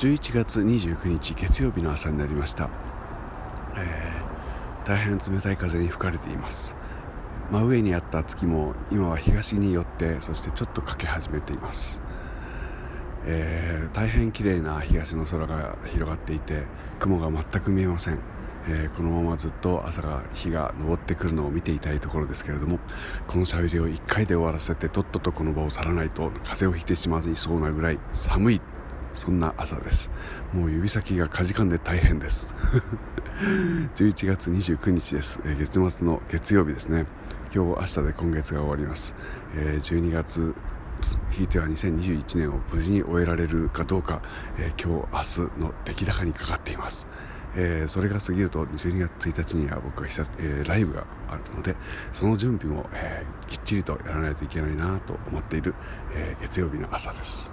11月29日月曜日の朝になりました、えー、大変冷たい風に吹かれています。真上にあった月も今は東に寄ってそしてちょっと欠け始めています、えー、大変綺麗な東の空が広がっていて雲が全く見えません。えー、このままずっと朝が日が昇ってくるのを見ていたいところですけれどもこのしゃべりを1回で終わらせてとっととこの場を去らないと風邪をひいてしまいそうなぐらい寒い。そんな朝です。もう指先がかじかんで大変です。11月29日です、え、月末の月曜日ですね。今日明日で今月が終わります、え、12月ひいては2021年を無事に終えられるかどうか、えー、今日明日の出来高にかかっています。えー、それが過ぎると12月1日には僕は久、えー、ライブがあるのでその準備も、えー、きっちりとやらないといけないなと思っている、え月曜日の朝です。